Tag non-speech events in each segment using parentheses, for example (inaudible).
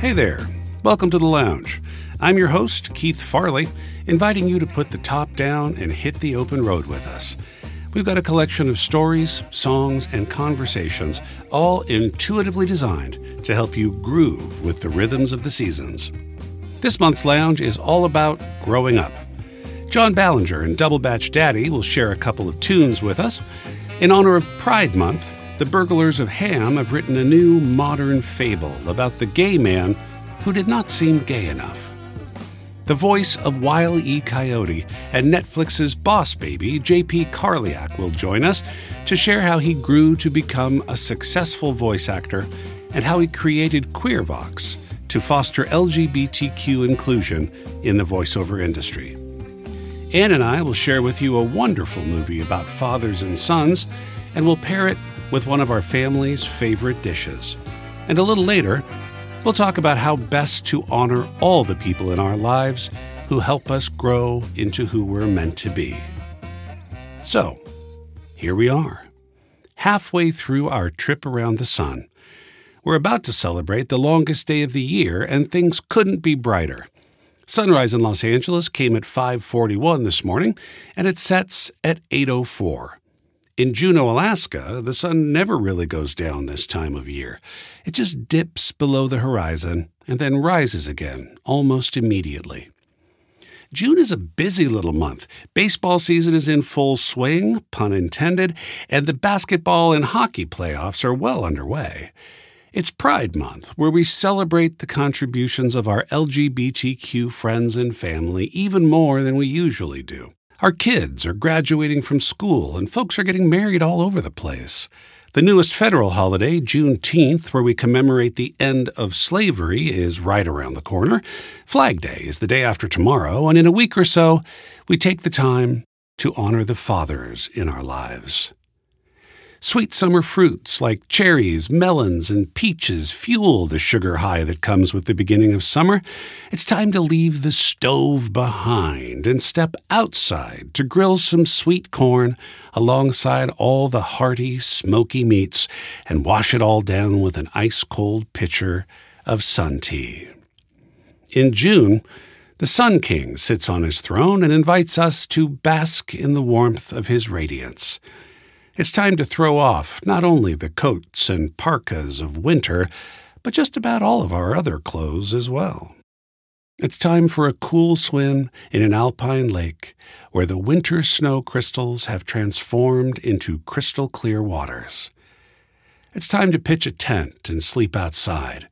Hey there. Welcome to the lounge. I'm your host, Keith Farley, inviting you to put the top down and hit the open road with us. We've got a collection of stories, songs, and conversations, all intuitively designed to help you groove with the rhythms of the seasons. This month's lounge is all about growing up. John Ballinger and Double Batch Daddy will share a couple of tunes with us. In honor of Pride Month, the burglars of Ham have written a new modern fable about the gay man who did not seem gay enough. The voice of Wile E. Coyote and Netflix's boss baby, J.P. Karliak, will join us to share how he grew to become a successful voice actor and how he created QueerVox to foster LGBTQ inclusion in the voiceover industry. Ann and I will share with you a wonderful movie about fathers and sons, and we'll pair it with one of our family's favorite dishes. And a little later, we'll talk about how best to honor all the people in our lives who help us grow into who we're meant to be. So, here we are, halfway through our trip around the sun. We're about to celebrate the longest day of the year, and things couldn't be brighter. Sunrise in Los Angeles came at 5:41 this morning, and it sets at 8:04. In Juneau, Alaska, the sun never really goes down this time of year. It just dips below the horizon and then rises again almost immediately. June is a busy little month. Baseball season is in full swing, pun intended, and the basketball and hockey playoffs are well underway. It's Pride Month, where we celebrate the contributions of our LGBTQ friends and family even more than we usually do. Our kids are graduating from school, and folks are getting married all over the place. The newest federal holiday, Juneteenth, where we commemorate the end of slavery, is right around the corner. Flag Day is the day after tomorrow, and in a week or so, we take the time to honor the fathers in our lives. Sweet summer fruits like cherries, melons, and peaches fuel the sugar high that comes with the beginning of summer. It's time to leave the stove behind and step outside to grill some sweet corn alongside all the hearty, smoky meats and wash it all down with an ice cold pitcher of sun tea. In June, the Sun King sits on his throne and invites us to bask in the warmth of his radiance. It's time to throw off not only the coats and parkas of winter, but just about all of our other clothes as well. It's time for a cool swim in an alpine lake where the winter snow crystals have transformed into crystal clear waters. It's time to pitch a tent and sleep outside,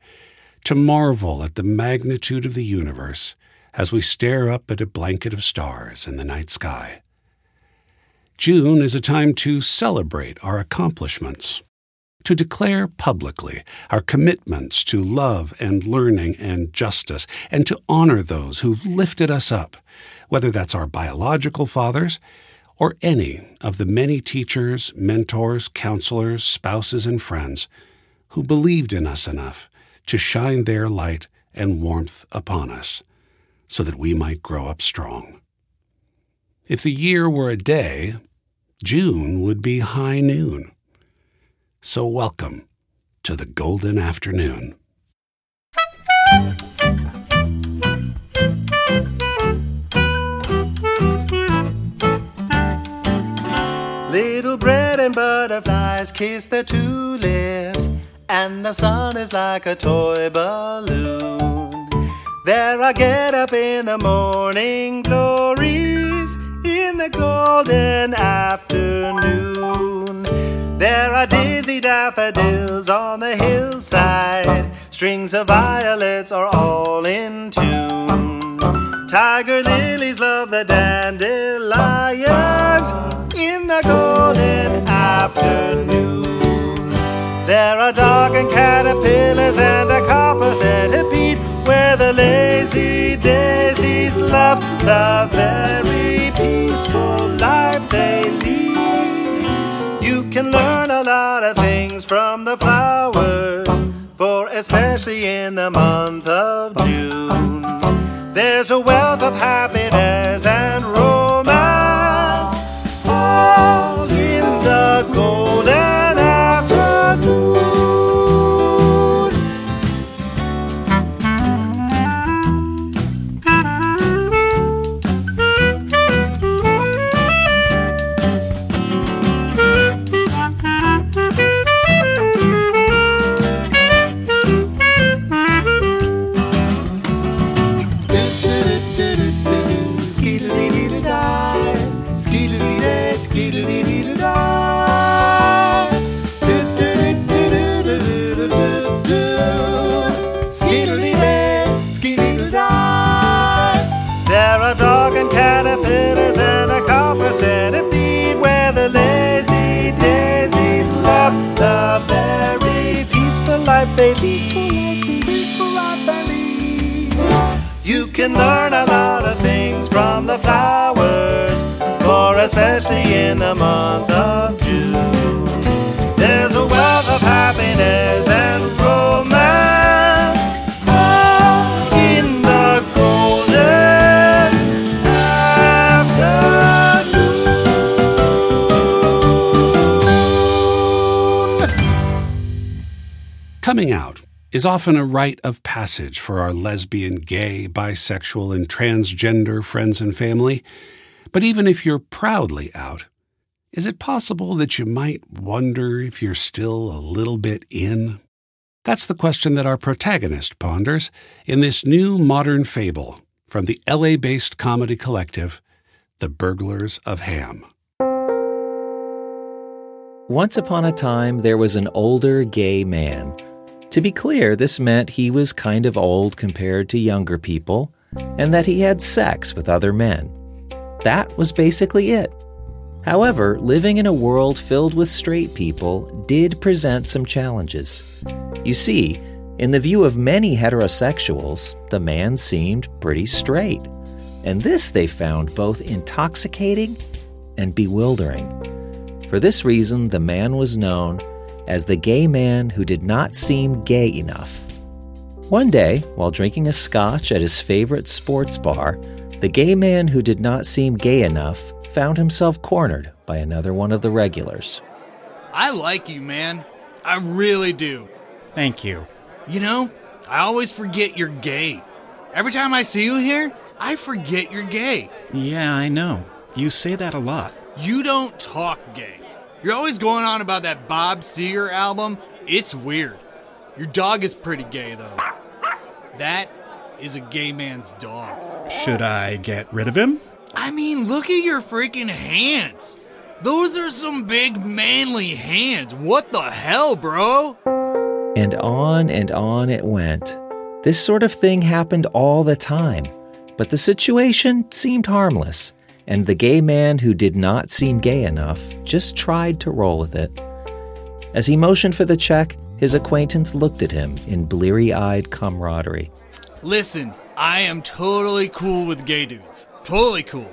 to marvel at the magnitude of the universe as we stare up at a blanket of stars in the night sky. June is a time to celebrate our accomplishments, to declare publicly our commitments to love and learning and justice, and to honor those who've lifted us up, whether that's our biological fathers or any of the many teachers, mentors, counselors, spouses, and friends who believed in us enough to shine their light and warmth upon us so that we might grow up strong. If the year were a day, June would be high noon. So, welcome to the golden afternoon. Little bread and butterflies kiss their two lips, and the sun is like a toy balloon. There I get up in the morning in the golden afternoon. There are dizzy daffodils on the hillside, strings of violets are all in tune. Tiger lilies love the dandelions in the golden afternoon. There are dog and caterpillars and a copper centipede where the lazy daisies love the very peaceful life they lead. You can learn a lot of things from the flowers, for especially in the month of June, there's a wealth of happiness and romance life is often a rite of passage for our lesbian, gay, bisexual, and transgender friends and family. But even if you're proudly out, is it possible that you might wonder if you're still a little bit in? That's the question that our protagonist ponders in this new modern fable from the LA based comedy collective, The Burglars of Ham. Once upon a time, there was an older gay man. To be clear, this meant he was kind of old compared to younger people, and that he had sex with other men. That was basically it. However, living in a world filled with straight people did present some challenges. You see, in the view of many heterosexuals, the man seemed pretty straight. And this they found both intoxicating and bewildering. For this reason, the man was known as the gay man who did not seem gay enough. One day, while drinking a scotch at his favorite sports bar, the gay man who did not seem gay enough found himself cornered by another one of the regulars. I like you, man. I really do. Thank you. You know, I always forget you're gay. Every time I see you here, I forget you're gay. Yeah, I know. You say that a lot. You don't talk gay. You're always going on about that Bob Seger album. It's weird. Your dog is pretty gay, though. That is a gay man's dog. Should I get rid of him? I mean, look at your freaking hands. Those are some big manly hands. What the hell, bro? And on and on it went. This sort of thing happened all the time, but the situation seemed harmless, and the gay man who did not seem gay enough just tried to roll with it. As he motioned for the check, his acquaintance looked at him in bleary eyed camaraderie. Listen, I am totally cool with gay dudes. Totally cool.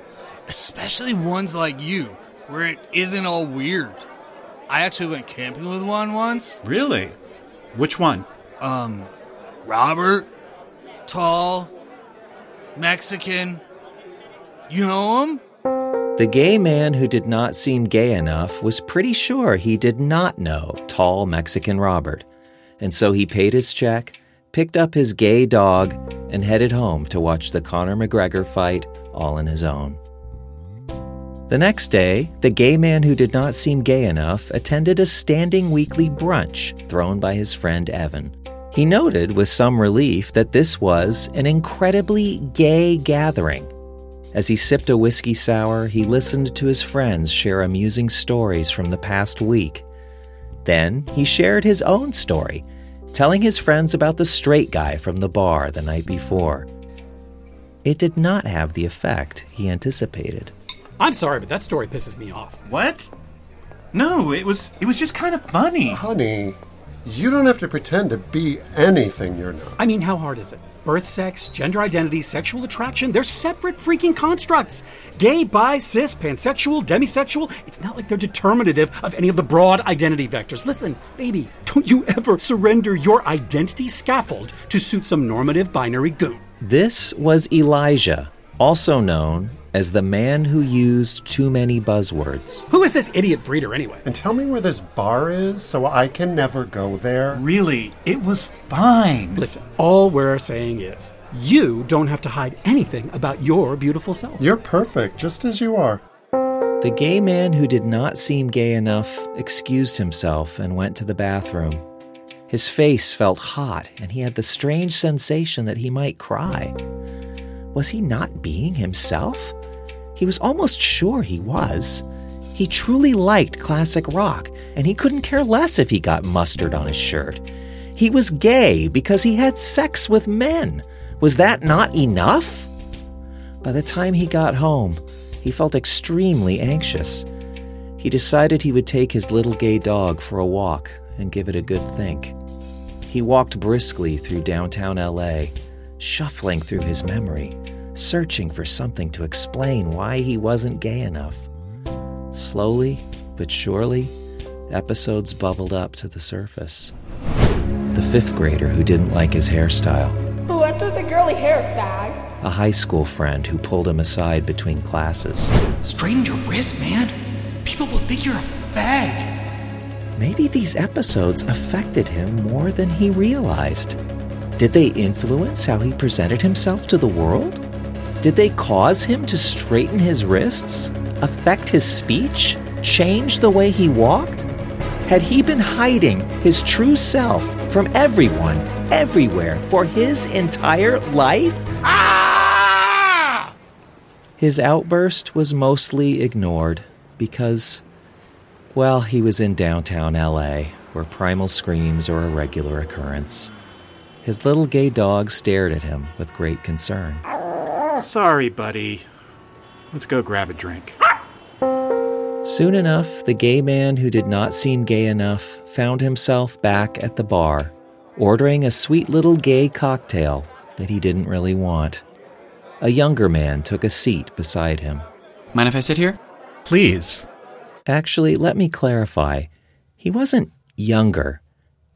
Especially ones like you, where it isn't all weird. I actually went camping with one once. Really? Which one? Um, Robert, tall, Mexican. You know him? The gay man who did not seem gay enough was pretty sure he did not know tall Mexican Robert, and so he paid his check, picked up his gay dog, and headed home to watch the Conor McGregor fight all on his own. The next day, the gay man who did not seem gay enough attended a standing weekly brunch thrown by his friend Evan. He noted with some relief that this was an incredibly gay gathering. As he sipped a whiskey sour, he listened to his friends share amusing stories from the past week. Then he shared his own story, telling his friends about the straight guy from the bar the night before. It did not have the effect he anticipated. I'm sorry, but that story pisses me off. What? No, it was it was just kind of funny. Honey, you don't have to pretend to be anything you're not. I mean, how hard is it? Birth sex, gender identity, sexual attraction, they're separate freaking constructs. Gay, bi, cis, pansexual, demisexual, it's not like they're determinative of any of the broad identity vectors. Listen, baby, don't you ever surrender your identity scaffold to suit some normative binary goon. This was Elijah, also known as the man who used too many buzzwords. Who is this idiot breeder anyway? And tell me where this bar is so I can never go there. Really, it was fine. Listen, all we're saying is you don't have to hide anything about your beautiful self. You're perfect, just as you are. The gay man who did not seem gay enough excused himself and went to the bathroom. His face felt hot, and he had the strange sensation that he might cry. Was he not being himself? He was almost sure he was. He truly liked classic rock, and he couldn't care less if he got mustard on his shirt. He was gay because he had sex with men. Was that not enough? By the time he got home, he felt extremely anxious. He decided he would take his little gay dog for a walk and give it a good think. he walked briskly through downtown LA, shuffling through his memory, searching for something to explain why he wasn't gay enough. Slowly but surely, episodes bubbled up to the surface. The fifth grader who didn't like his hairstyle, What's with the girly hair, fag? a high school friend who pulled him aside between classes. Straighten your wrist, man. People will think you're a fag. Maybe these episodes affected him more than he realized. Did they influence how he presented himself to the world? Did they cause him to straighten his wrists, affect his speech, change the way he walked? Had he been hiding his true self from everyone, everywhere, for his entire life? Ah! His outburst was mostly ignored because, well, he was in downtown LA, where primal screams are a regular occurrence. His little gay dog stared at him with great concern. Sorry, buddy. Let's go grab a drink. Soon enough, the gay man who did not seem gay enough found himself back at the bar, ordering a sweet little gay cocktail that he didn't really want. A younger man took a seat beside him. Mind if I sit here? Please. Actually, let me clarify. He wasn't younger.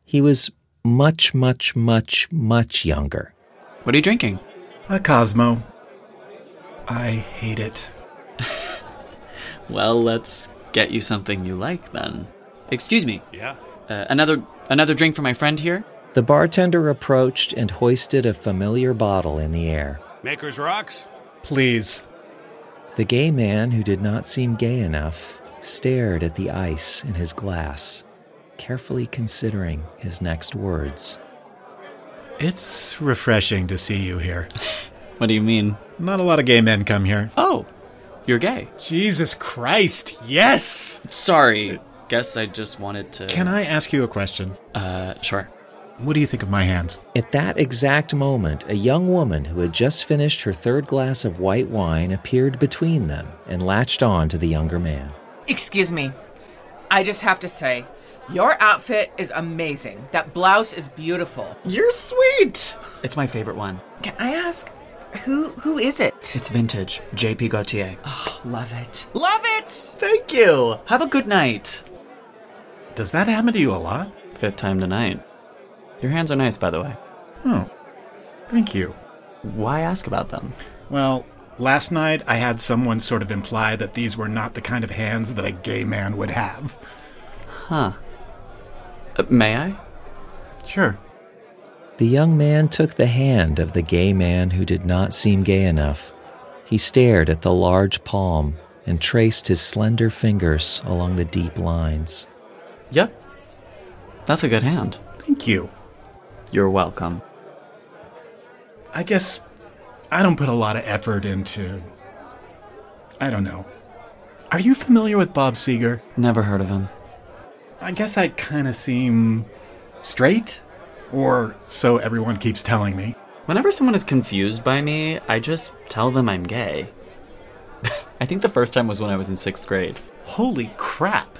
He was much, much, much, much younger. What are you drinking? A Cosmo. I hate it. (laughs) Well, let's get you something you like then. Excuse me. Yeah? Uh, another another drink for my friend here? The bartender approached and hoisted a familiar bottle in the air. Maker's Rocks? Please. The gay man who did not seem gay enough stared at the ice in his glass, carefully considering his next words. It's refreshing to see you here. (laughs) What do you mean? Not a lot of gay men come here. Oh, you're gay. Jesus Christ, yes! Sorry. Guess I just wanted to Can I ask you a question? Uh, sure. What do you think of my hands? At that exact moment, a young woman who had just finished her third glass of white wine appeared between them and latched on to the younger man. Excuse me. I just have to say, your outfit is amazing. That blouse is beautiful. You're sweet. It's my favorite one. Can I ask, who who is it? It's vintage. JP Gaultier. Oh, love it. Love it! Thank you. Have a good night. Does that happen to you a lot? Fifth time tonight. Your hands are nice, by the way. Oh, thank you. Why ask about them? Well, last night I had someone sort of imply that these were not the kind of hands that a gay man would have. Huh. Uh, may I? Sure. The young man took the hand of the gay man who did not seem gay enough. He stared at the large palm and traced his slender fingers along the deep lines. Yep. That's a good hand. Thank you. You're welcome. I guess I don't put a lot of effort into. I don't know. Are you familiar with Bob Seger? Never heard of him. I guess I kind of seem straight, or so everyone keeps telling me. Whenever someone is confused by me, I just tell them I'm gay. (laughs) I think the first time was when I was in sixth grade. Holy crap!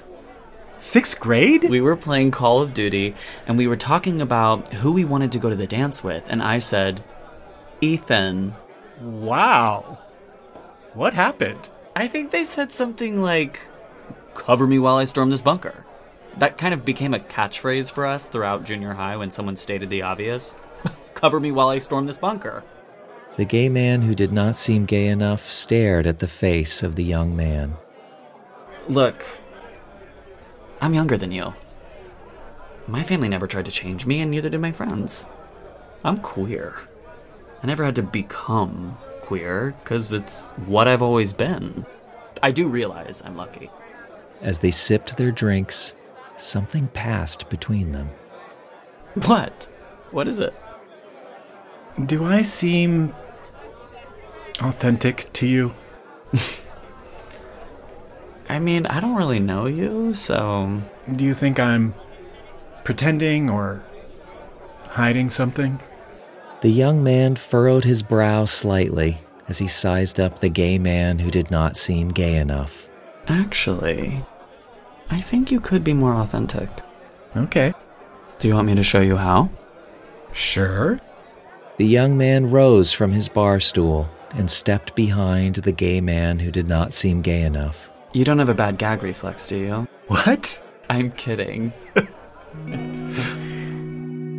Sixth grade? We were playing Call of Duty, and we were talking about who we wanted to go to the dance with, and I said, Ethan. Wow. What happened? I think they said something like, cover me while I storm this bunker. That kind of became a catchphrase for us throughout junior high when someone stated the obvious (laughs) cover me while I storm this bunker. The gay man who did not seem gay enough stared at the face of the young man. Look, I'm younger than you. My family never tried to change me, and neither did my friends. I'm queer. I never had to become queer, because it's what I've always been. I do realize I'm lucky. As they sipped their drinks, something passed between them. What? What is it? Do I seem authentic to you? (laughs) I mean, I don't really know you, so. Do you think I'm pretending or hiding something? The young man furrowed his brow slightly as he sized up the gay man who did not seem gay enough. Actually, I think you could be more authentic. Okay. Do you want me to show you how? Sure. The young man rose from his bar stool and stepped behind the gay man who did not seem gay enough. You don't have a bad gag reflex, do you? What? I'm kidding. (laughs)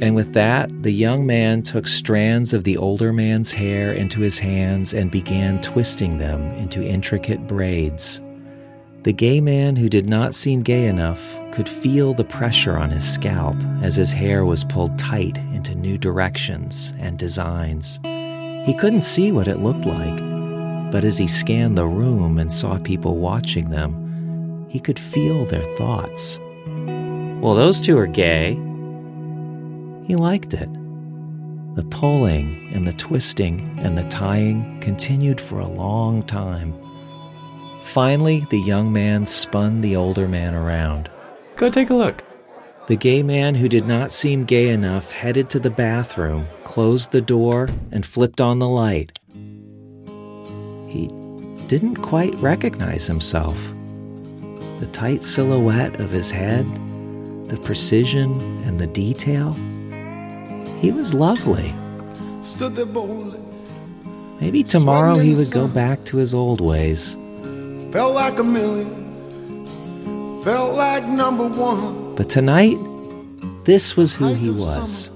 And with that, the young man took strands of the older man's hair into his hands and began twisting them into intricate braids. The gay man who did not seem gay enough could feel the pressure on his scalp as his hair was pulled tight into new directions and designs. He couldn't see what it looked like, but as he scanned the room and saw people watching them, he could feel their thoughts. Well, those two are gay. He liked it. The pulling and the twisting and the tying continued for a long time. Finally, the young man spun the older man around. Go take a look. The gay man who did not seem gay enough headed to the bathroom, closed the door, and flipped on the light. He didn't quite recognize himself. The tight silhouette of his head, the precision and the detail. He was lovely. Stood there boldly, Maybe tomorrow he would go back to his old ways. Felt like a million, felt like number one. But tonight, this was who he was.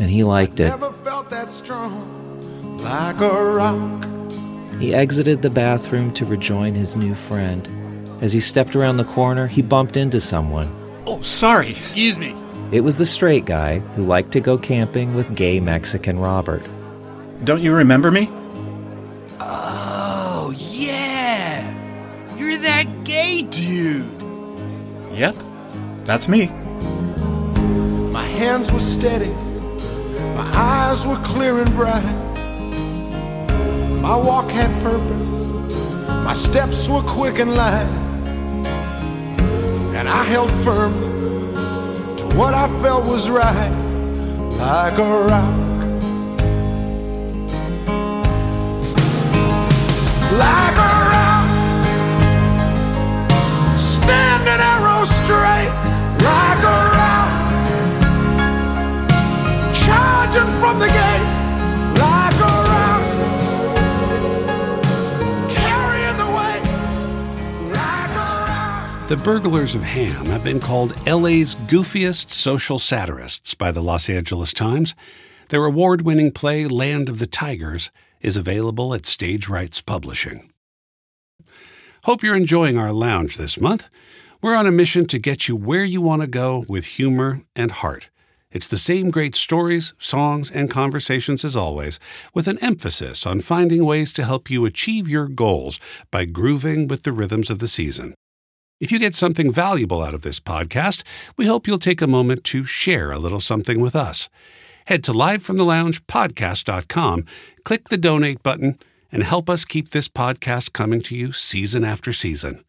And he liked it. Never felt that strong, like a rock. He exited the bathroom to rejoin his new friend. As he stepped around the corner, he bumped into someone. Oh, sorry. Excuse me. It was the straight guy who liked to go camping with gay Mexican Robert. Don't you remember me? You're that gay dude. Yep. That's me. My hands were steady, my eyes were clear and bright. My walk had purpose, my steps were quick and light. And I held firm to what I felt was right, like a rock. Like a standing arrow straight, like a charging from the gate. The Burglars of Ham have been called LA's goofiest social satirists by the Los Angeles Times. Their award winning play, Land of the Tigers, is available at Stage Rights Publishing. Hope you're enjoying our lounge this month. We're on a mission to get you where you want to go with humor and heart. It's the same great stories, songs, and conversations as always, with an emphasis on finding ways to help you achieve your goals by grooving with the rhythms of the season. If you get something valuable out of this podcast, we hope you'll take a moment to share a little something with us. Head to livefromtheloungepodcast.com, click the donate button, and help us keep this podcast coming to you season after season.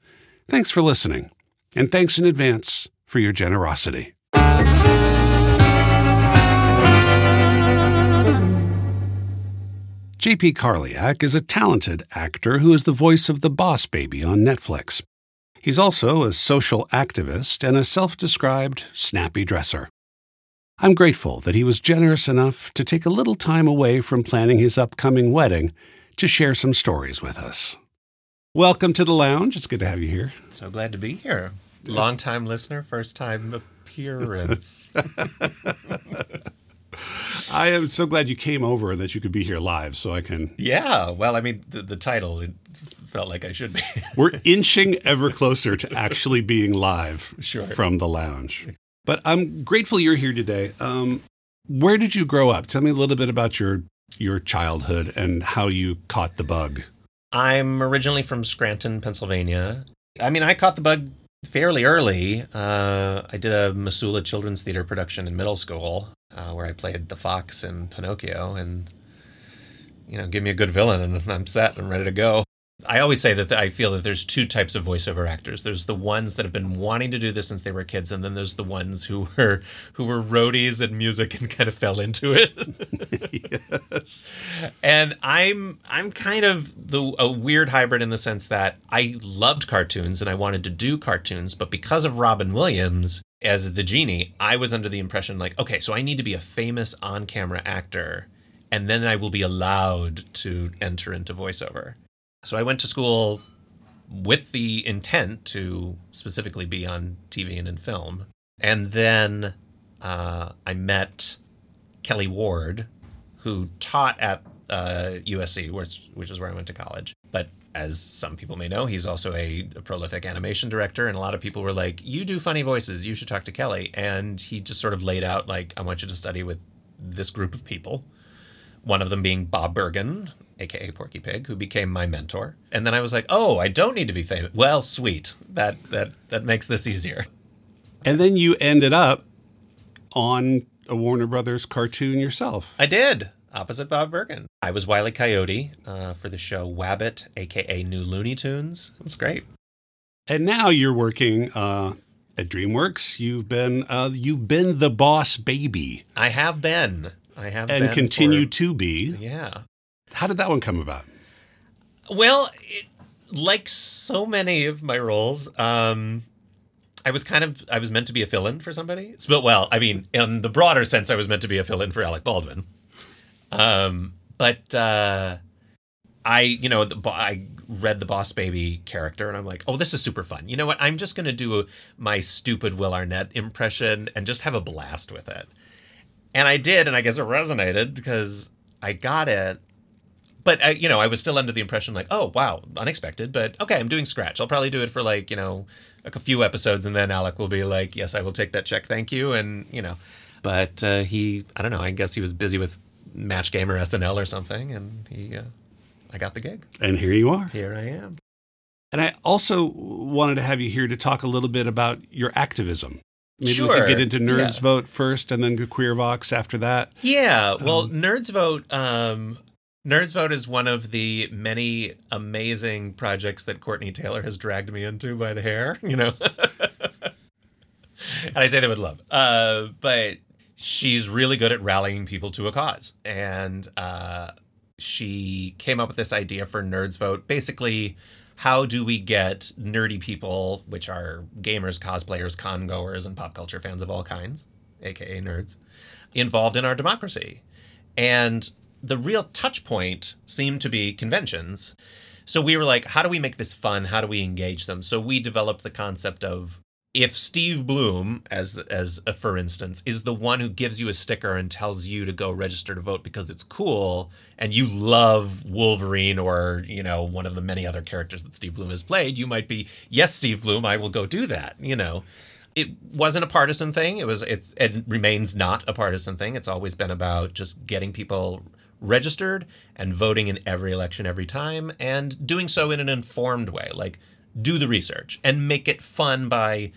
Thanks for listening, and thanks in advance for your generosity. JP Karliak is a talented actor who is the voice of the Boss Baby on Netflix. He's also a social activist and a self described snappy dresser. I'm grateful that he was generous enough to take a little time away from planning his upcoming wedding to share some stories with us. Welcome to the lounge. It's good to have you here. So glad to be here. Long time listener, first time appearance. (laughs) I am so glad you came over and that you could be here live so I can. yeah, well, I mean, the, the title it felt like I should be. (laughs) We're inching ever closer to actually being live Sure. from the lounge. But I'm grateful you're here today. Um, where did you grow up? Tell me a little bit about your your childhood and how you caught the bug. I'm originally from Scranton, Pennsylvania. I mean, I caught the bug fairly early. Uh, I did a Missoula Children's Theater production in middle school uh, where I played the fox in Pinocchio, and you know, give me a good villain, and I'm set and ready to go. I always say that I feel that there's two types of voiceover actors. There's the ones that have been wanting to do this since they were kids, and then there's the ones who were who were roadies and music and kind of fell into it. yes. (laughs) And I'm I'm kind of the a weird hybrid in the sense that I loved cartoons and I wanted to do cartoons, but because of Robin Williams, as the genie, I was under the impression like, okay, so I need to be a famous on camera actor, and then I will be allowed to enter into voiceover. So I went to school with the intent to specifically be on TV and in film. And then uh, I met Kelly Ward, who taught at uh, USC, which, which is where I went to college. But as some people may know, he's also a, a, prolific animation director. And a lot of people were like, You do funny voices. You should talk to Kelly. And he just sort of laid out, like, I want you to study with this group of people. One of them being Bob Bergen, aka Porky Pig, who became my mentor. And then I was like, "Oh, I don't need to be famous." Well, sweet. That that that makes this easier. And then you ended up on a Warner Brothers cartoon yourself. I did, opposite Bob Bergen. I was Wiley Coyote uh, for the show Wabbit, aka New Looney Tunes. It was great. And now you're working uh, at DreamWorks. You've been uh, you've been the boss baby. I have been. I have and continue for, to be. Yeah. How did that one come about? Well, it, like so many of my roles, um, I was kind of I was meant to be a fill-in for somebody. But well, I mean, in the broader sense, I was meant to be a fill-in for Alec Baldwin. Um, but uh, I, you know, the, I read the Boss Baby character, and I'm like, oh, this is super fun. You know what? I'm just gonna do my stupid Will Arnett impression and just have a blast with it. And I did, and I guess it resonated because I got it but I, you know, I was still under the impression like, oh wow, unexpected. But okay, I'm doing Scratch. I'll probably do it for like you know, like a few episodes, and then Alec will be like, yes, I will take that check, thank you, and you know. But uh, he, I don't know. I guess he was busy with Match Game or SNL or something, and he, uh, I got the gig. And here you are. Here I am. And I also wanted to have you here to talk a little bit about your activism. Maybe sure. we could get into Nerds Yeah. Vote first, and then Queer Vox after that. Yeah, well, Nerds Vote. Um, Nerds Vote is one of the many amazing projects that Courtenay Taylor has dragged me into by the hair. You know, (laughs) and I say that with love. Uh, but she's really good at rallying people to a cause, and uh, she came up with this idea for Nerds Vote. Basically, how do we get nerdy people, which are gamers, cosplayers, con goers, and pop culture fans of all kinds, aka nerds, involved in our democracy? And the real touch point seemed to be conventions. So we were like, how do we make this fun? How do we engage them? So we developed the concept of if Steve Blum, as as a for instance, is the one who gives you a sticker and tells you to go register to vote because it's cool, and you love Wolverine or you know one of the many other characters that Steve Blum has played, you might be yes, Steve Blum, I will go do that. You know, it wasn't a partisan thing. It was it's it remains not a partisan thing. It's always been about just getting people registered and voting in every election every time and doing so in an informed way. Like do the research and make it fun by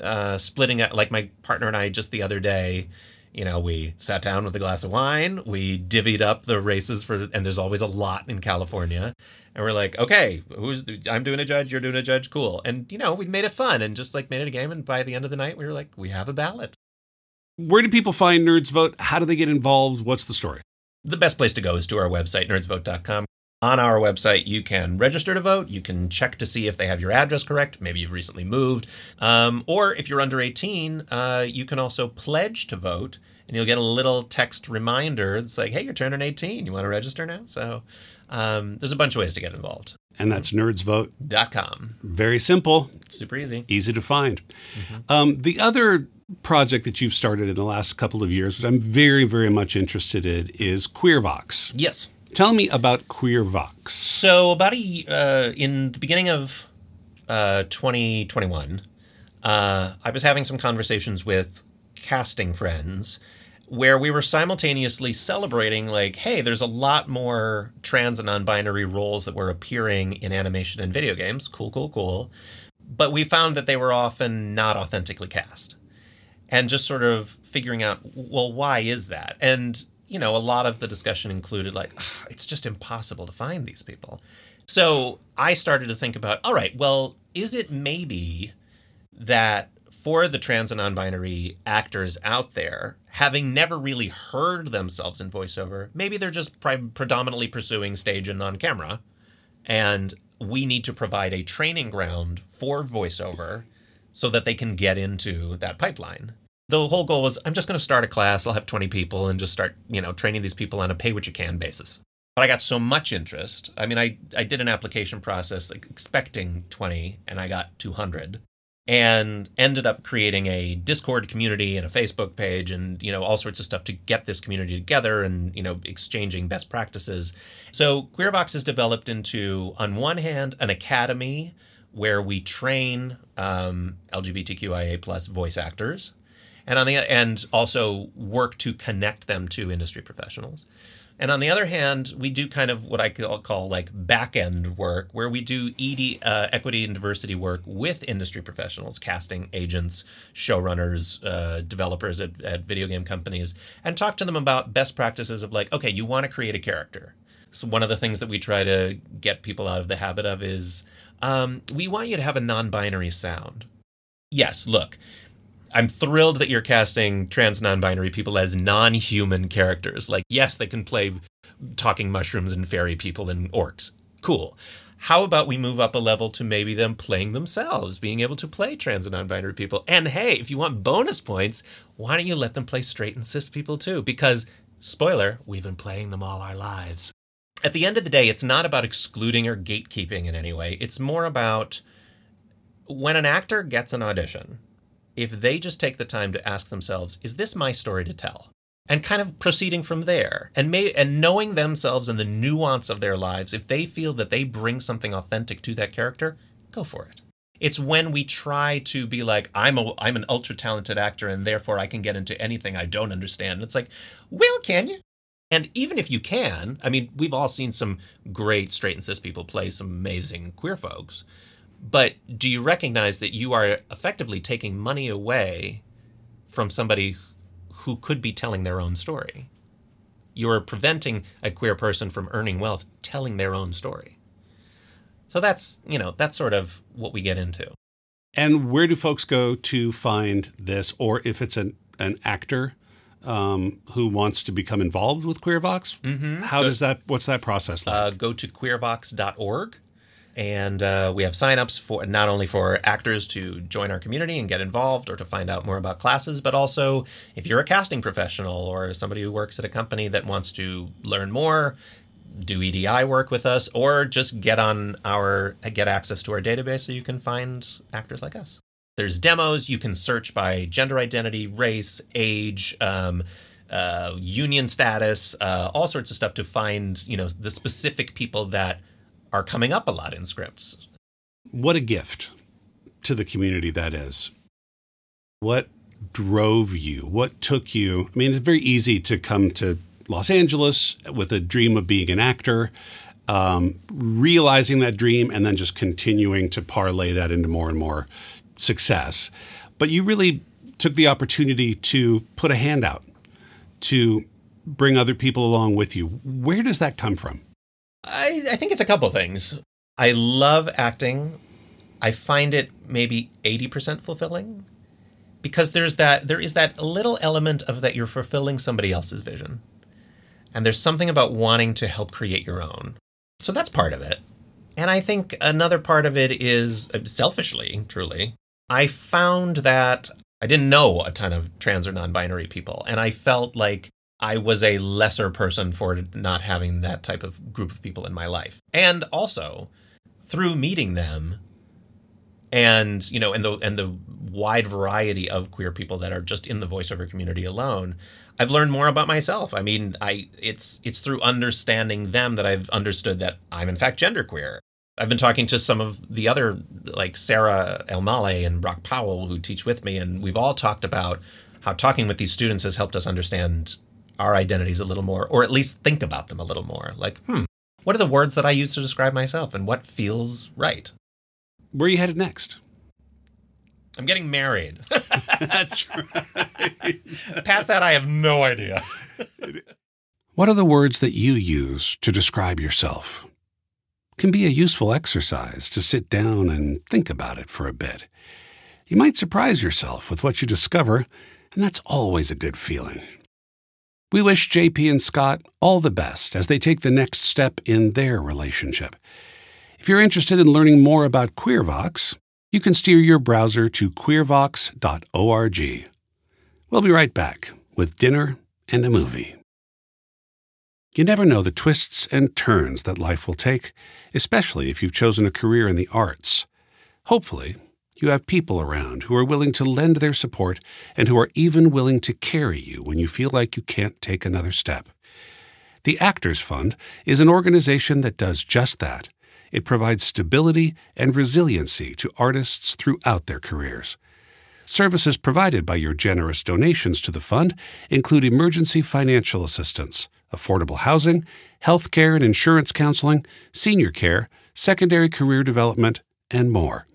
uh, splitting it. Like my partner and I just the other day, you know, we sat down with a glass of wine, we divvied up the races for, and there's always a lot in California. And we're like, okay, who's I'm doing a judge, you're doing a judge, cool. And you know, we made it fun and just like made it a game. And by the end of the night, we were like, we have a ballot. Where do people find Nerds Vote? How do they get involved? What's the story? The best place to go is to our website, nerdsvote.com. On our website, you can register to vote. You can check to see if they have your address correct. Maybe you've recently moved. Um, or if you're under 18, uh, you can also pledge to vote, and you'll get a little text reminder that's like, hey, you're turning 18. You want to register now? So um, there's a bunch of ways to get involved. And that's nerdsvote.com. Very simple, Super easy. easy to find. Um, the other project that you've started in the last couple of years, which I'm very, very much interested in, is QueerVox. Yes. Tell me about QueerVox. So about a uh, in the beginning of uh, 2021, uh, I was having some conversations with casting friends where we were simultaneously celebrating like, hey, there's a lot more trans and non-binary roles that were appearing in animation and video games. Cool, cool, cool. But we found that they were often not authentically cast. And just sort of figuring out, well, why is that? And you know, a lot of the discussion included like, "Ah, it's just impossible to find these people. So I started to think about, all right, well, is it maybe that for the trans and non-binary actors out there, having never really heard themselves in voiceover, maybe they're just predominantly pursuing stage and non-camera and we need to provide a training ground for voiceover so that they can get into that pipeline. The whole goal was I'm just going to start a class, I'll have 20 people and just start, you know, training these people on a pay what you can basis. But I got so much interest. I mean, I, I did an application process like expecting 20 and I got 200 and ended up creating a Discord community and a Facebook page and you know all sorts of stuff to get this community together and you know exchanging best practices. So Queervox has developed into on one hand an academy where we train um, LGBTQIA plus voice actors, and on the and also work to connect them to industry professionals. And on the other hand, we do kind of what I call, like back end work, where we do ED, uh, equity and diversity work with industry professionals, casting agents, showrunners, uh, developers at, at video game companies, and talk to them about best practices of like, okay, you want to create a character. So one of the things that we try to get people out of the habit of is um, we want you to have a non binary sound. Yes, look, I'm thrilled that you're casting trans non-binary people as non-human characters. Like, yes, they can play talking mushrooms and fairy people and orcs. Cool. How about we move up a level to maybe them playing themselves, being able to play trans and non-binary people? And hey, if you want bonus points, why don't you let them play straight and cis people too? Because spoiler, we've been playing them all our lives. At the end of the day, it's not about excluding or gatekeeping in any way. It's more about when an actor gets an audition, if they just take the time to ask themselves, is this my story to tell? And kind of proceeding from there and may and knowing themselves and the nuance of their lives, if they feel that they bring something authentic to that character, go for it. It's when we try to be like, I'm a I'm an ultra talented actor and therefore I can get into anything I don't understand. It's like, well, can you? And even if you can, I mean, we've all seen some great straight and cis people play some amazing queer folks. But do you recognize that you are effectively taking money away from somebody who could be telling their own story? You're preventing a queer person from earning wealth telling their own story. So that's, you know, that's sort of what we get into. And where do folks go to find this, or if it's an, an actor um, who wants to become involved with Queervox, mm-hmm. how go, does that? What's that process like? Uh, go to queervox.org and uh, we have signups for not only for actors to join our community and get involved or to find out more about classes, but also if you're a casting professional or somebody who works at a company that wants to learn more, do EDI work with us, or just get on our get access to our database so you can find actors like us. There's demos. You can search by gender identity, race, age. Um, uh, union status, uh, all sorts of stuff to find, you know, the specific people that are coming up a lot in scripts. What a gift to the community that is. What drove you? What took you? I mean, it's very easy to come to Los Angeles with a dream of being an actor, um, realizing that dream, and then just continuing to parlay that into more and more success. But you really took the opportunity to put a hand out, to bring other people along with you. Where does that come from? I, I think it's a couple things. I love acting. I find it maybe 80% fulfilling because there's that there is that little element of that you're fulfilling somebody else's vision. And there's something about wanting to help create your own. So that's part of it. And I think another part of it is uh, selfishly, truly. I found that I didn't know a ton of trans or non binary people. And I felt like I was a lesser person for not having that type of group of people in my life. And also, through meeting them and, you know, and the and the wide variety of queer people that are just in the voiceover community alone, I've learned more about myself. I mean, I it's it's through understanding them that I've understood that I'm in fact genderqueer. I've been talking to some of the other like Sarah Elmaleh and Brock Powell who teach with me and we've all talked about how talking with these students has helped us understand our identities a little more, or at least think about them a little more. Like, hmm, what are the words that I use to describe myself and what feels right? Where are you headed next? I'm getting married. (laughs) That's right. Past that, I have no idea. what are the words that you use to describe yourself? Can be a useful exercise to sit down and think about it for a bit. You might surprise yourself with what you discover, and that's always a good feeling. We wish JP and Scott all the best as they take the next step in their relationship. If you're interested in learning more about Queervox, you can steer your browser to queervox.org. We'll be right back with dinner and a movie. You never know the twists and turns that life will take, especially if you've chosen a career in the arts. Hopefully, you have people around who are willing to lend their support and who are even willing to carry you when you feel like you can't take another step. The Actors Fund is an organization that does just that. It provides stability and resiliency to artists throughout their careers. Services provided by your generous donations to the fund include emergency financial assistance, affordable housing, health care and insurance counseling, senior care, secondary career development, and more.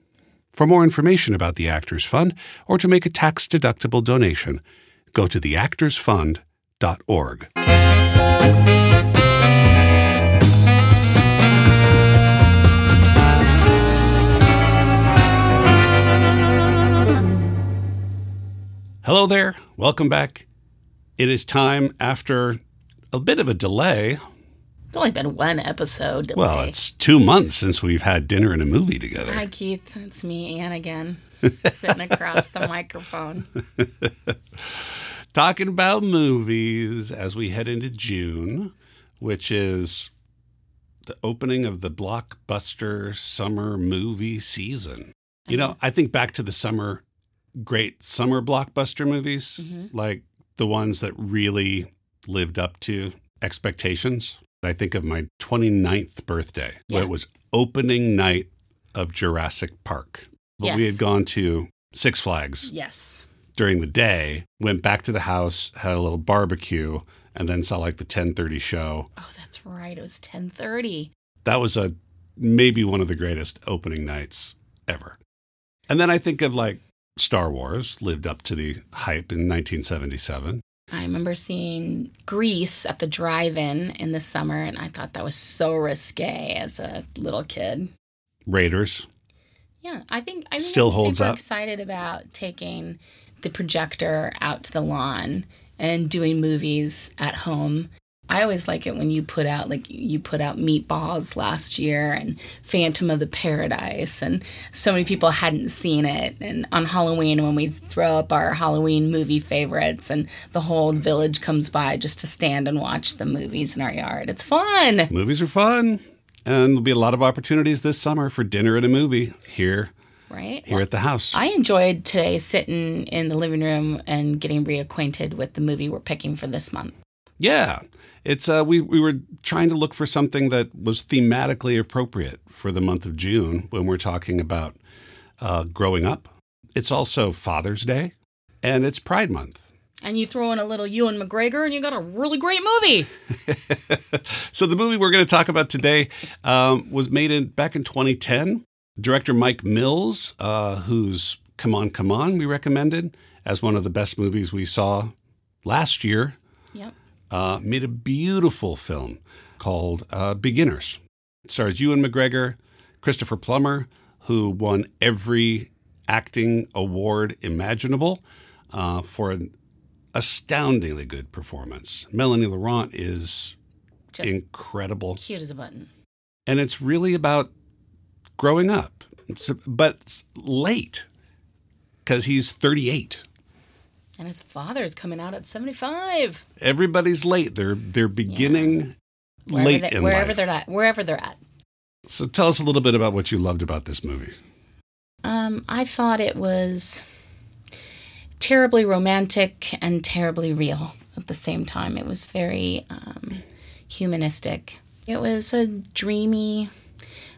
For more information about the Actors Fund or to make a tax deductible donation, go to theactorsfund.org. Hello there. Welcome back. It is time after a bit of a delay. It's only been one episode. Delay. Well, it's two months since we've had dinner and a movie together. Hi, Keith. It's me, Anne, again, (laughs) sitting across the microphone. (laughs) Talking about movies as we head into June, which is the opening of the blockbuster summer movie season. You know, I think back to the summer, great summer blockbuster movies, Mhm. like the ones that really lived up to expectations. I think of my 29th birthday, Yeah. it was opening night of Jurassic Park. But we had gone to Six Flags Yes. during the day, went back to the house, had a little barbecue, and then saw like the 1030 show. Oh, that's right. It was 1030. That was a maybe one of the greatest opening nights ever. And then I think of like Star Wars lived up to the hype in 1977. I remember seeing Grease at the drive-in in the summer, and I thought that was so risque as a little kid. Raiders. Yeah, I think I think Still I'm holds super up. excited about taking the projector out to the lawn and doing movies at home. I always like it when you put out like you put out Meatballs last year and Phantom of the Paradise and so many people hadn't seen it and on Halloween when we throw up our Halloween movie favorites and the whole village comes by just to stand and watch the movies in our yard. It's fun. Movies are fun. And there'll be a lot of opportunities this summer for dinner and a movie here Right? here at the house. I enjoyed today sitting in the living room and getting reacquainted with the movie we're picking for this month. Yeah. It's uh we we were trying to look for something that was thematically appropriate for the month of June when we're talking about uh growing up. It's also Father's Day and it's Pride Month. And you throw in a little Ewan McGregor and you got a really great movie. (laughs) So the movie we're going to talk about today um, was made in back in 2010. Director Mike Mills, uh, who's Come On, Come On, we recommended as one of the best movies we saw last year. Uh, made a beautiful film called uh, Beginners. It stars Ewan McGregor, Christopher Plummer, who won every acting award imaginable uh, for an astoundingly good performance. Melanie Laurent is Just incredible. Cute as a button. And it's really about growing up, it's, but it's late because he's 38. And his father's coming out at 75. Everybody's late. They're they're beginning Wherever, late they, in wherever life. they're at. Wherever they're at. So tell us a little bit about what you loved about this movie. Um, I thought it was terribly romantic and terribly real at the same time. It was very um, humanistic. It was a dreamy,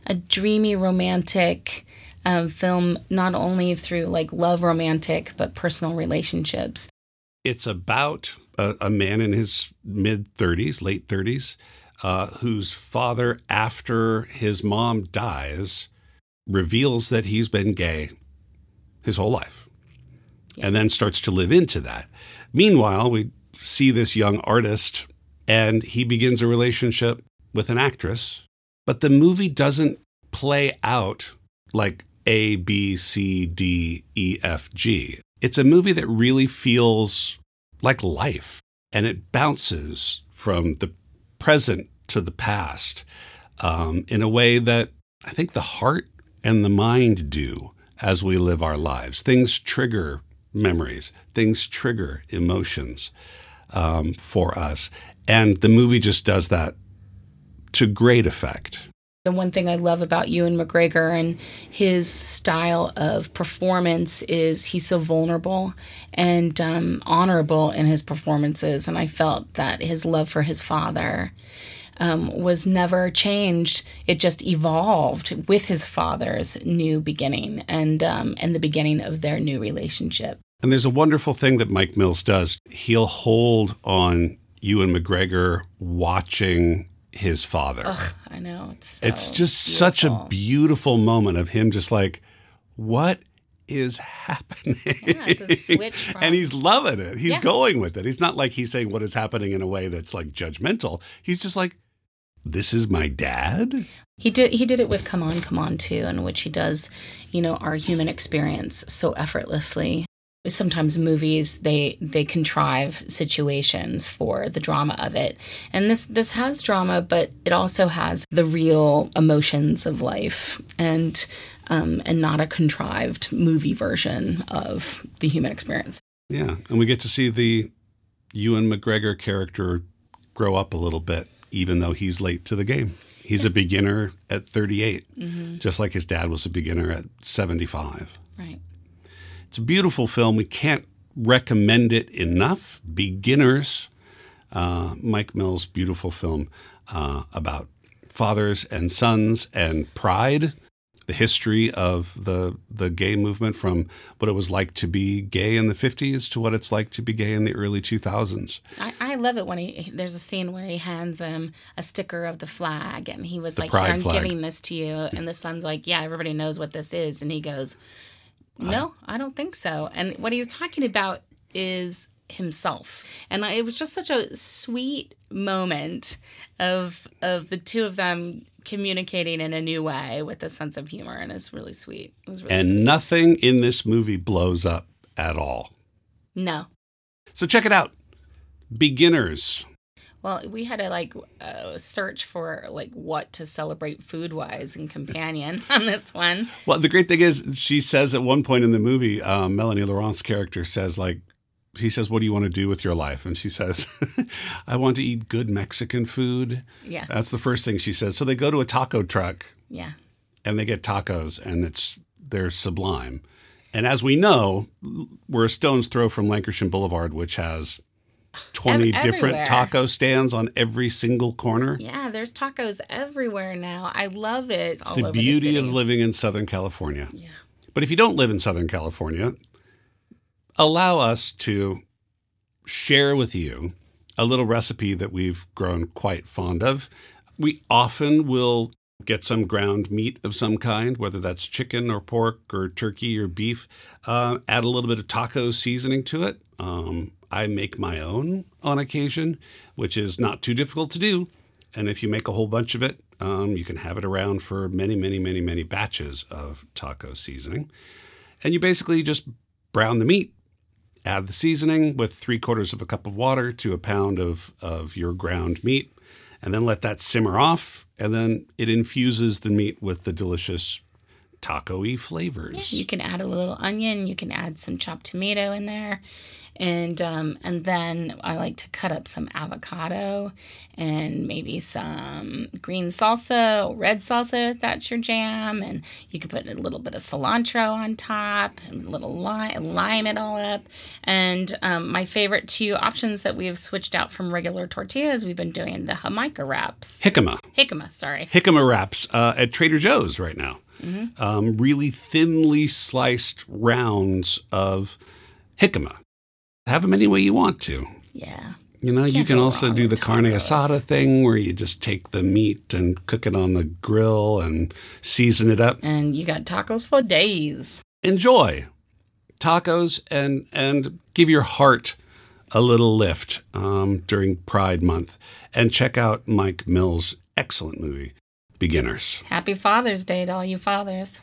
a dreamy romantic um, film, not only through like love romantic, but personal relationships. It's about a, a man in his mid 30s, late 30s, uh, whose father, after his mom dies, reveals that he's been gay his whole life and then starts to live into that. Meanwhile, we see this young artist and he begins a relationship with an actress, but the movie doesn't play out like A, B, C, D, E, F, G. It's a movie that really feels like life and it bounces from the present to the past um, in a way that I think the heart and the mind do as we live our lives. Things trigger memories, things trigger emotions um, for us. And the movie just does that to great effect. The one thing I love about Ewan McGregor and his style of performance is he's so vulnerable and um, honorable in his performances. And I felt that his love for his father um, was never changed. It just evolved with his father's new beginning and um, and the beginning of their new relationship. And there's a wonderful thing that Mike Mills does. He'll hold on Ewan McGregor watching his father. Ugh, I know it's so it's just beautiful. such a beautiful moment of him just like, what is happening? Yeah, it's a switch from- (laughs) and he's loving it. He's Yeah. going with it. He's not like he's saying what is happening in a way that's like judgmental. He's just like, this is my dad? He did he did it with Come On, Come On too, in which he does, you know, our human experience so effortlessly. Sometimes movies they they contrive situations for the drama of it. And this this has drama, but it also has the real emotions of life and um, and not a contrived movie version of the human experience. Yeah. And we get to see the Ewan McGregor character grow up a little bit, even though he's late to the game. He's a beginner at 38, Mhm. just like his dad was a beginner at 75. Right. It's a beautiful film. We can't recommend it enough. Beginners, uh, Mike Mills' beautiful film uh, about fathers and sons and pride, the history of the the gay movement from what it was like to be gay in the 50s to what it's like to be gay in the early 2000s. I, I love it when he there's a scene where he hands him a sticker of the flag and he was The like, I'm flag. giving this to you and the son's like, Yeah, everybody knows what this is and he goes, No, I don't think so. And what he's talking about is himself. And I- it was just such a sweet moment of of the two of them communicating in a new way with a sense of humor and it's really sweet. It was really And sweet. nothing in this movie blows up at all. No. So check it out. Beginners. Well, we had to like uh, search for like what to celebrate food wise and companion (laughs) on this one. Well, the great thing is, she says at one point in the movie, um, Melanie Laurent's character says, like, he says, What do you want to do with your life? And she says, (laughs) I want to eat good Mexican food. Yeah. That's the first thing she says. So they go to a taco truck Yeah. and they get tacos, and it's they're sublime. And as we know, we're a stone's throw from Lankershim Boulevard, which has 20 Ev- different taco stands on every single corner. Yeah, there's tacos everywhere now. I love it. It's the beauty of living in Southern California. Yeah. But if you don't live in Southern California, allow us to share with you a little recipe that we've grown quite fond of. We often will get some ground meat of some kind, whether that's chicken or pork or turkey or beef, uh, add a little bit of taco seasoning to it. Um, I make my own on occasion, which is not too difficult to do. And if you make a whole bunch of it, um, you can have it around for many, many, many, many batches of taco seasoning. And you basically just brown the meat, add the seasoning with three quarters of a cup of water to a pound of, of your ground meat, and then let that simmer off. And then it infuses the meat with the delicious taco y flavors. Yeah, you can add a little onion. You can add some chopped tomato in there, and um, and then I like to cut up some avocado and maybe some green salsa, or red salsa if that's your jam, and you could put a little bit of cilantro on top and a little lime, lime it all up. And um, my favorite two options that we have switched out from regular tortillas, we've been doing the jamaica wraps. Jicama. Jicama, sorry. Jicama wraps uh, at Trader Joe's right now. Mhm. Um, really thinly sliced rounds of jicama. Have them any way you want to. Yeah. You know, you Can't can also do the carne asada thing where you just take the meat and cook it on the grill and season it up. And you got tacos for days. Enjoy tacos and and give your heart a little lift um, during Pride Month. And check out Mike Mills' excellent movie, beginners. Happy Father's Day to all you fathers.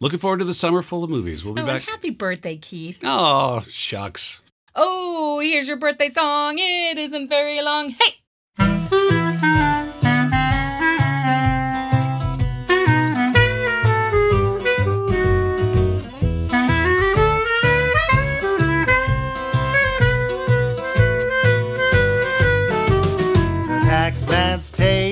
Looking forward to the summer full of movies. We'll be oh, back. happy birthday, Keith. Oh, shucks. Oh, here's your birthday song. It isn't very long. Hey! Taxman's tape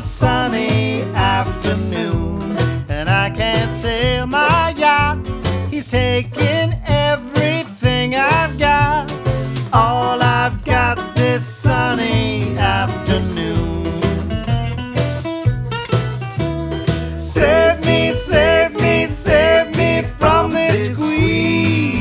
sunny afternoon. And I can't sail my yacht, he's taking everything I've got. All I've got's this sunny afternoon. Save me, save me, save me from this squeeze.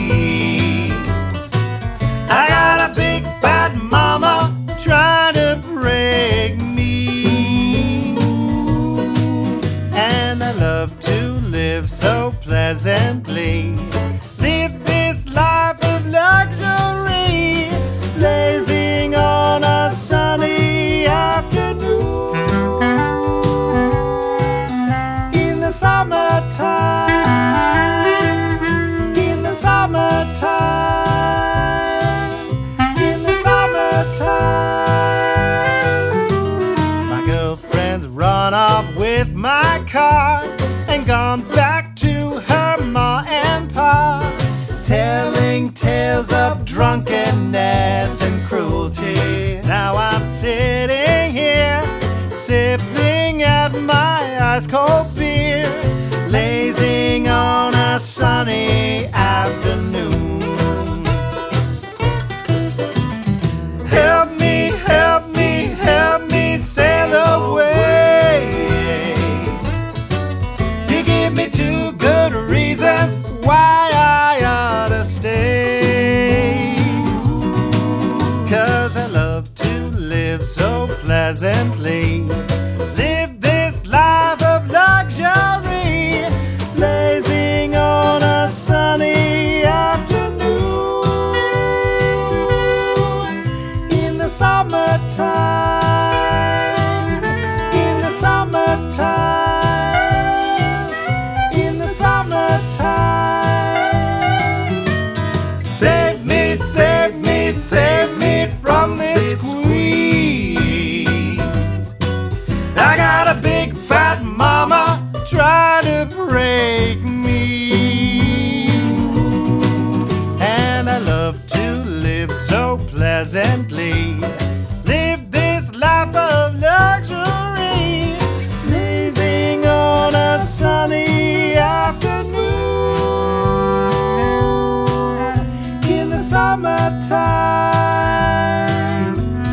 Summertime.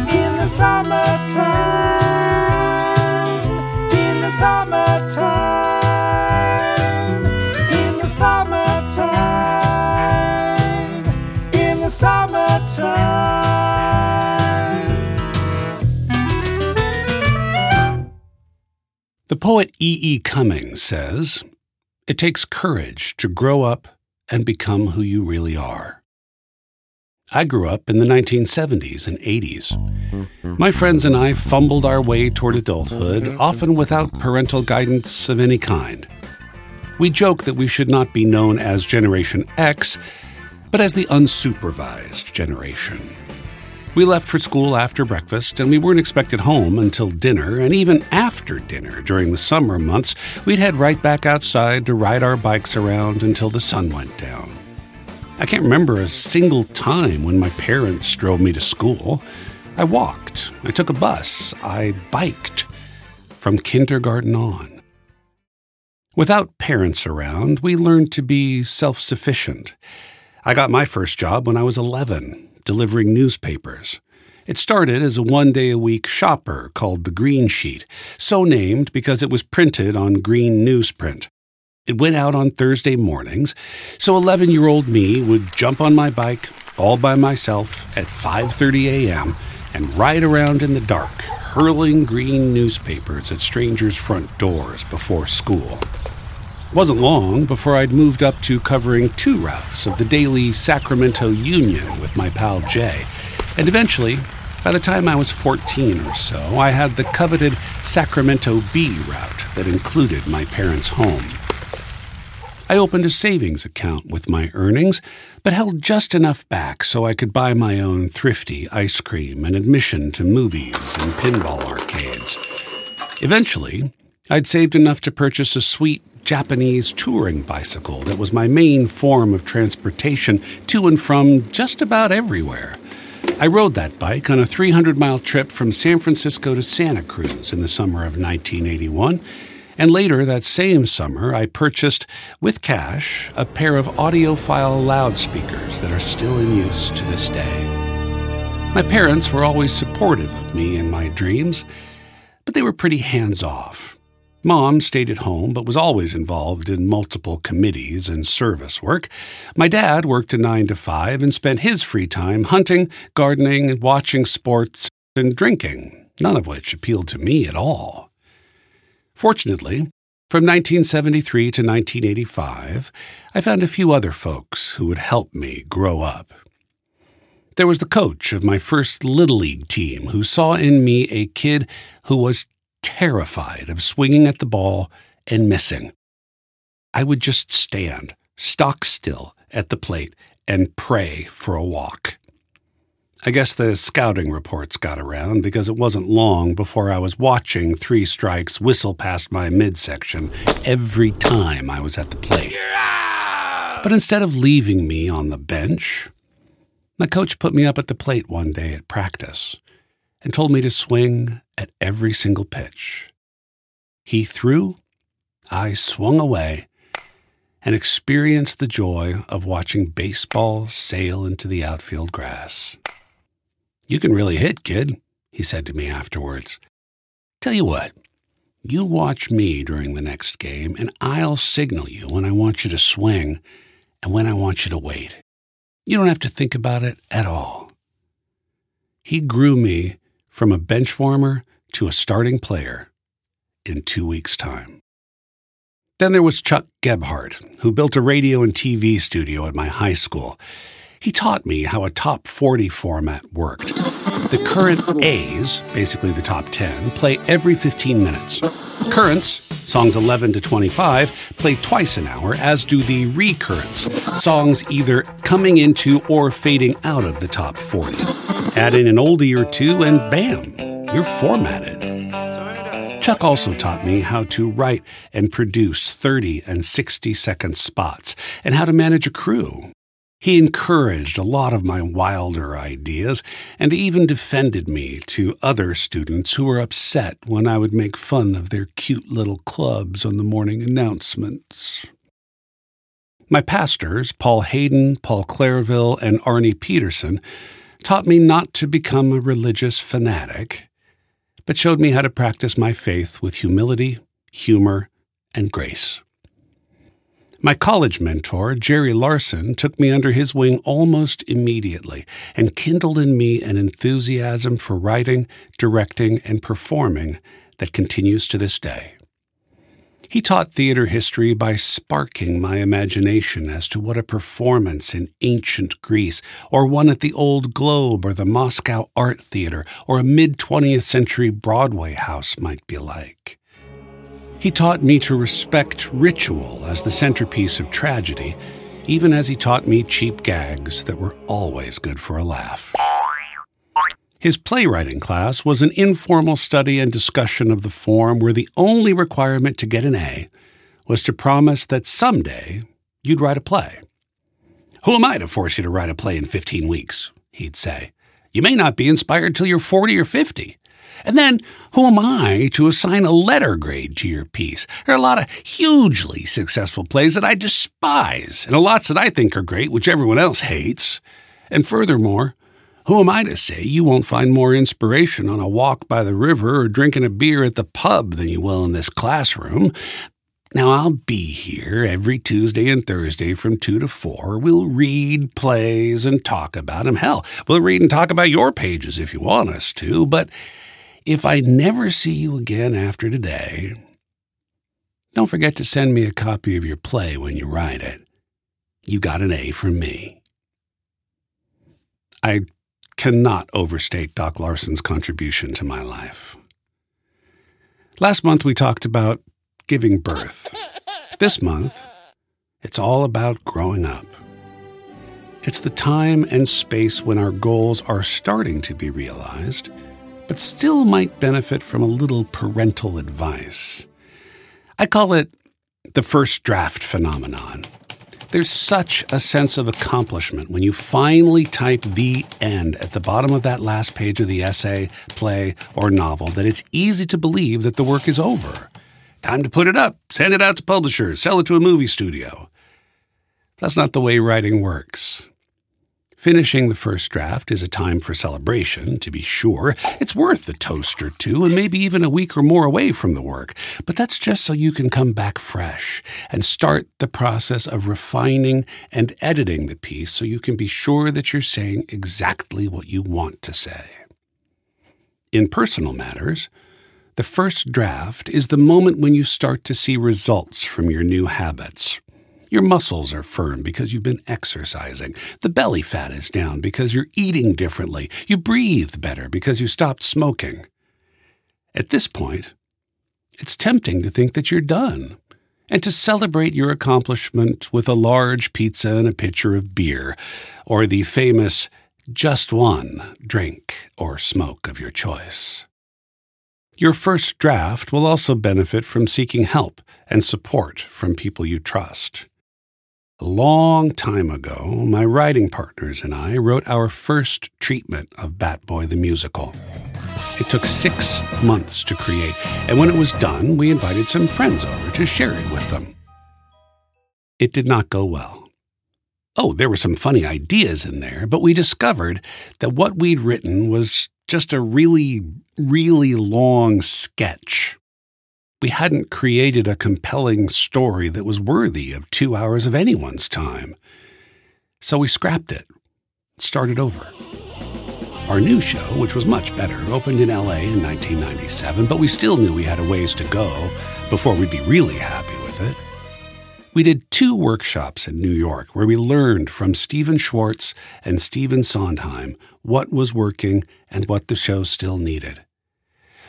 In the summertime. In the summertime. In the summertime. In the summertime. The poet E. E. Cummings says, It takes courage to grow up and become who you really are. I grew up in the 1970s and 80s. My friends and I fumbled our way toward adulthood, often without parental guidance of any kind. We joke that we should not be known as Generation X, but as the unsupervised generation. We left for school after breakfast, and we weren't expected home until dinner, and even after dinner during the summer months, we'd head right back outside to ride our bikes around until the sun went down. I can't remember a single time when my parents drove me to school. I walked, I took a bus, I biked from kindergarten on. Without parents around, we learned to be self sufficient. I got my first job when I was 11, delivering newspapers. It started as a one day a week shopper called the Green Sheet, so named because it was printed on green newsprint. It went out on Thursday mornings, so 11-year-old me would jump on my bike all by myself at 5:30 a.m. and ride around in the dark, hurling green newspapers at strangers' front doors before school. It wasn't long before I'd moved up to covering two routes of the daily Sacramento Union with my pal Jay, and eventually, by the time I was 14 or so, I had the coveted Sacramento Bee route that included my parents' home. I opened a savings account with my earnings, but held just enough back so I could buy my own thrifty ice cream and admission to movies and pinball arcades. Eventually, I'd saved enough to purchase a sweet Japanese touring bicycle that was my main form of transportation to and from just about everywhere. I rode that bike on a 300 mile trip from San Francisco to Santa Cruz in the summer of 1981. And later that same summer, I purchased, with cash, a pair of audiophile loudspeakers that are still in use to this day. My parents were always supportive of me and my dreams, but they were pretty hands off. Mom stayed at home but was always involved in multiple committees and service work. My dad worked a 9 to 5 and spent his free time hunting, gardening, watching sports, and drinking, none of which appealed to me at all. Fortunately, from 1973 to 1985, I found a few other folks who would help me grow up. There was the coach of my first Little League team who saw in me a kid who was terrified of swinging at the ball and missing. I would just stand, stock still, at the plate and pray for a walk. I guess the scouting reports got around because it wasn't long before I was watching three strikes whistle past my midsection every time I was at the plate. But instead of leaving me on the bench, my coach put me up at the plate one day at practice and told me to swing at every single pitch. He threw, I swung away, and experienced the joy of watching baseball sail into the outfield grass. You can really hit, kid, he said to me afterwards. Tell you what, you watch me during the next game, and I'll signal you when I want you to swing and when I want you to wait. You don't have to think about it at all. He grew me from a bench warmer to a starting player in two weeks' time. Then there was Chuck Gebhardt, who built a radio and TV studio at my high school. He taught me how a top 40 format worked. The current A's, basically the top 10, play every 15 minutes. Currents, songs 11 to 25, play twice an hour, as do the recurrents, songs either coming into or fading out of the top 40. Add in an oldie or two, and bam, you're formatted. Chuck also taught me how to write and produce 30 and 60 second spots and how to manage a crew. He encouraged a lot of my wilder ideas and even defended me to other students who were upset when I would make fun of their cute little clubs on the morning announcements. My pastors, Paul Hayden, Paul Clairville, and Arnie Peterson, taught me not to become a religious fanatic, but showed me how to practice my faith with humility, humor, and grace. My college mentor, Jerry Larson, took me under his wing almost immediately and kindled in me an enthusiasm for writing, directing, and performing that continues to this day. He taught theater history by sparking my imagination as to what a performance in ancient Greece, or one at the Old Globe, or the Moscow Art Theater, or a mid 20th century Broadway house might be like. He taught me to respect ritual as the centerpiece of tragedy, even as he taught me cheap gags that were always good for a laugh. His playwriting class was an informal study and discussion of the form where the only requirement to get an A was to promise that someday you'd write a play. Who am I to force you to write a play in 15 weeks? He'd say. You may not be inspired till you're 40 or 50. And then, who am I to assign a letter grade to your piece? There are a lot of hugely successful plays that I despise, and a lots that I think are great, which everyone else hates. And furthermore, who am I to say you won't find more inspiration on a walk by the river or drinking a beer at the pub than you will in this classroom? Now, I'll be here every Tuesday and Thursday from 2 to 4. We'll read plays and talk about them. Hell, we'll read and talk about your pages if you want us to. But if I never see you again after today, don't forget to send me a copy of your play when you write it. You got an A from me. I cannot overstate Doc Larson's contribution to my life. Last month we talked about giving birth. This month, it's all about growing up. It's the time and space when our goals are starting to be realized, but still might benefit from a little parental advice. I call it the first draft phenomenon. There's such a sense of accomplishment when you finally type the end at the bottom of that last page of the essay, play, or novel that it's easy to believe that the work is over. Time to put it up, send it out to publishers, sell it to a movie studio. That's not the way writing works. Finishing the first draft is a time for celebration, to be sure. It's worth a toast or two, and maybe even a week or more away from the work. But that's just so you can come back fresh and start the process of refining and editing the piece so you can be sure that you're saying exactly what you want to say. In personal matters, the first draft is the moment when you start to see results from your new habits. Your muscles are firm because you've been exercising. The belly fat is down because you're eating differently. You breathe better because you stopped smoking. At this point, it's tempting to think that you're done and to celebrate your accomplishment with a large pizza and a pitcher of beer, or the famous just one drink or smoke of your choice. Your first draft will also benefit from seeking help and support from people you trust. A long time ago, my writing partners and I wrote our first treatment of Bat Boy the Musical. It took six months to create, and when it was done, we invited some friends over to share it with them. It did not go well. Oh, there were some funny ideas in there, but we discovered that what we'd written was just a really, really long sketch we hadn't created a compelling story that was worthy of two hours of anyone's time. So we scrapped it, started over. Our new show, which was much better, opened in LA in 1997, but we still knew we had a ways to go before we'd be really happy with it. We did two workshops in New York where we learned from Stephen Schwartz and Stephen Sondheim what was working and what the show still needed.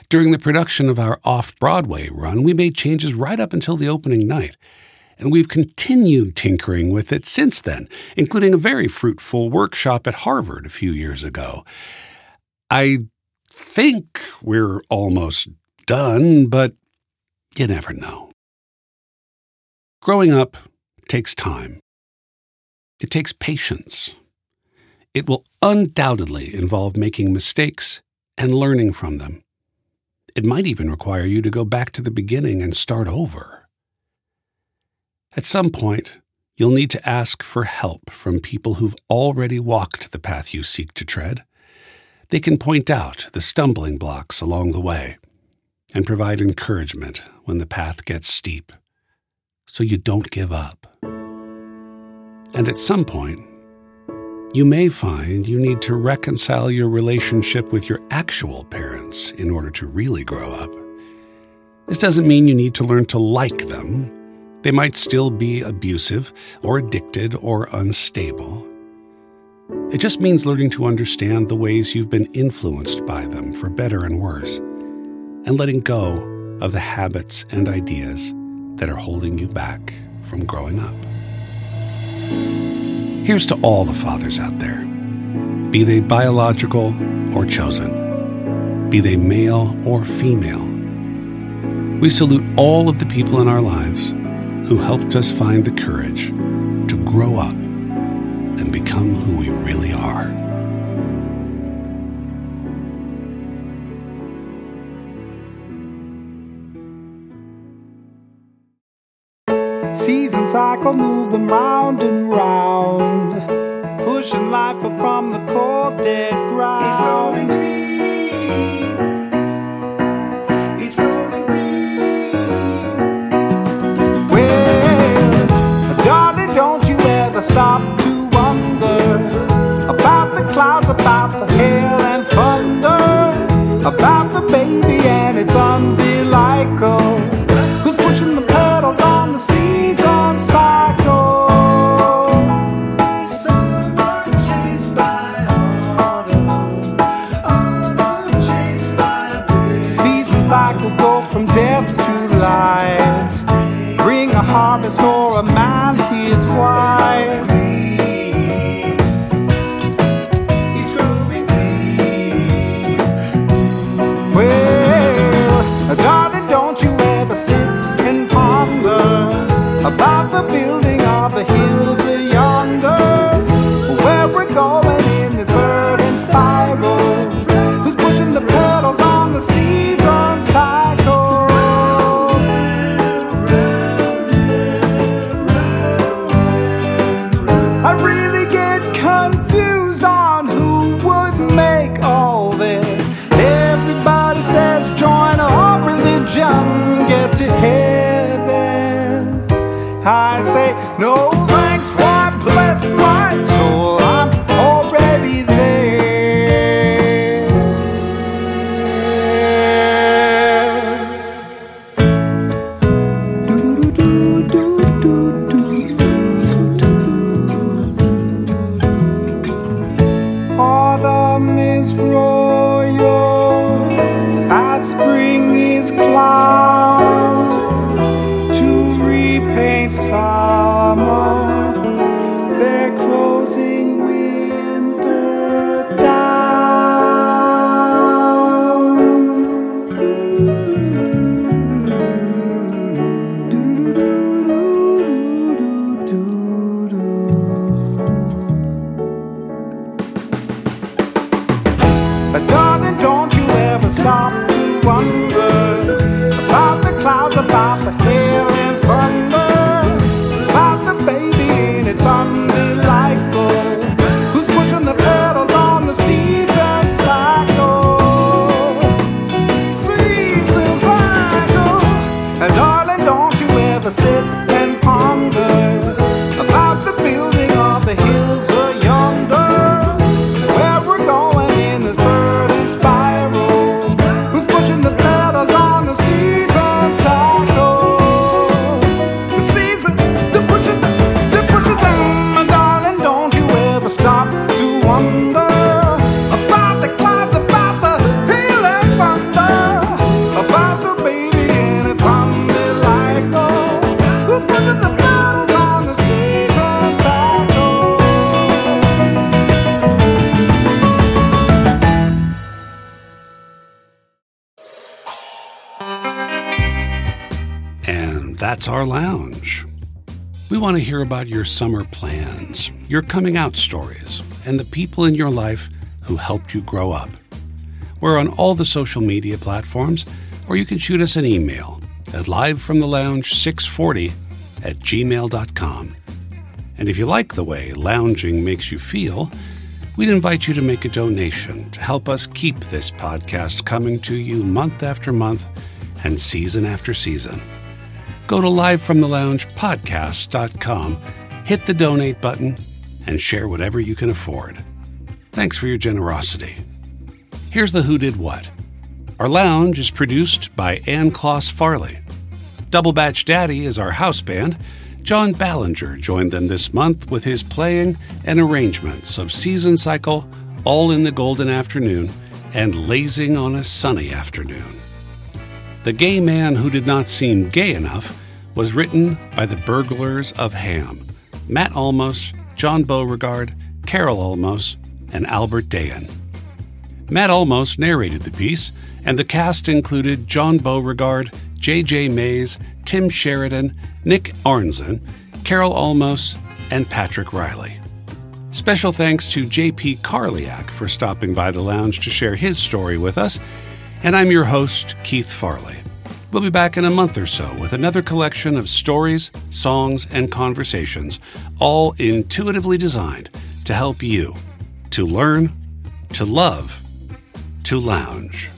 During the production of our off Broadway run, we made changes right up until the opening night, and we've continued tinkering with it since then, including a very fruitful workshop at Harvard a few years ago. I think we're almost done, but you never know. Growing up takes time. It takes patience. It will undoubtedly involve making mistakes and learning from them. It might even require you to go back to the beginning and start over. At some point, you'll need to ask for help from people who've already walked the path you seek to tread. They can point out the stumbling blocks along the way and provide encouragement when the path gets steep so you don't give up. And at some point, you may find you need to reconcile your relationship with your actual parents in order to really grow up. This doesn't mean you need to learn to like them. They might still be abusive or addicted or unstable. It just means learning to understand the ways you've been influenced by them, for better and worse, and letting go of the habits and ideas that are holding you back from growing up. Here's to all the fathers out there, be they biological or chosen, be they male or female. We salute all of the people in our lives who helped us find the courage to grow up and become who we really are. Cycle moving round and round, pushing life up from the cold dead ground. It's rolling green. That's our lounge. We want to hear about your summer plans, your coming out stories, and the people in your life who helped you grow up. We're on all the social media platforms, or you can shoot us an email at livefromthelounge640 at gmail.com. And if you like the way lounging makes you feel, we'd invite you to make a donation to help us keep this podcast coming to you month after month and season after season. Go to livefromtheloungepodcast.com, hit the donate button, and share whatever you can afford. Thanks for your generosity. Here's the Who Did What. Our lounge is produced by Ann Kloss Farley. Double Batch Daddy is our house band. John Ballinger joined them this month with his playing and arrangements of Season Cycle, All in the Golden Afternoon, and Lazing on a Sunny Afternoon. The Gay Man Who Did Not Seem Gay Enough was written by the Burglars of Hamm Matt Almos, John Beauregard, Carol Almos, and Albert Dayan. Matt Almos narrated the piece, and the cast included John Beauregard, J.J. Mays, Tim Sheridan, Nick Arnzen, Carol Almos, and Patrick Riley. Special thanks to J.P. Karliak for stopping by the lounge to share his story with us, and I'm your host, Keith Farley. We'll be back in a month or so with another collection of stories, songs, and conversations, all intuitively designed to help you to learn, to love, to lounge.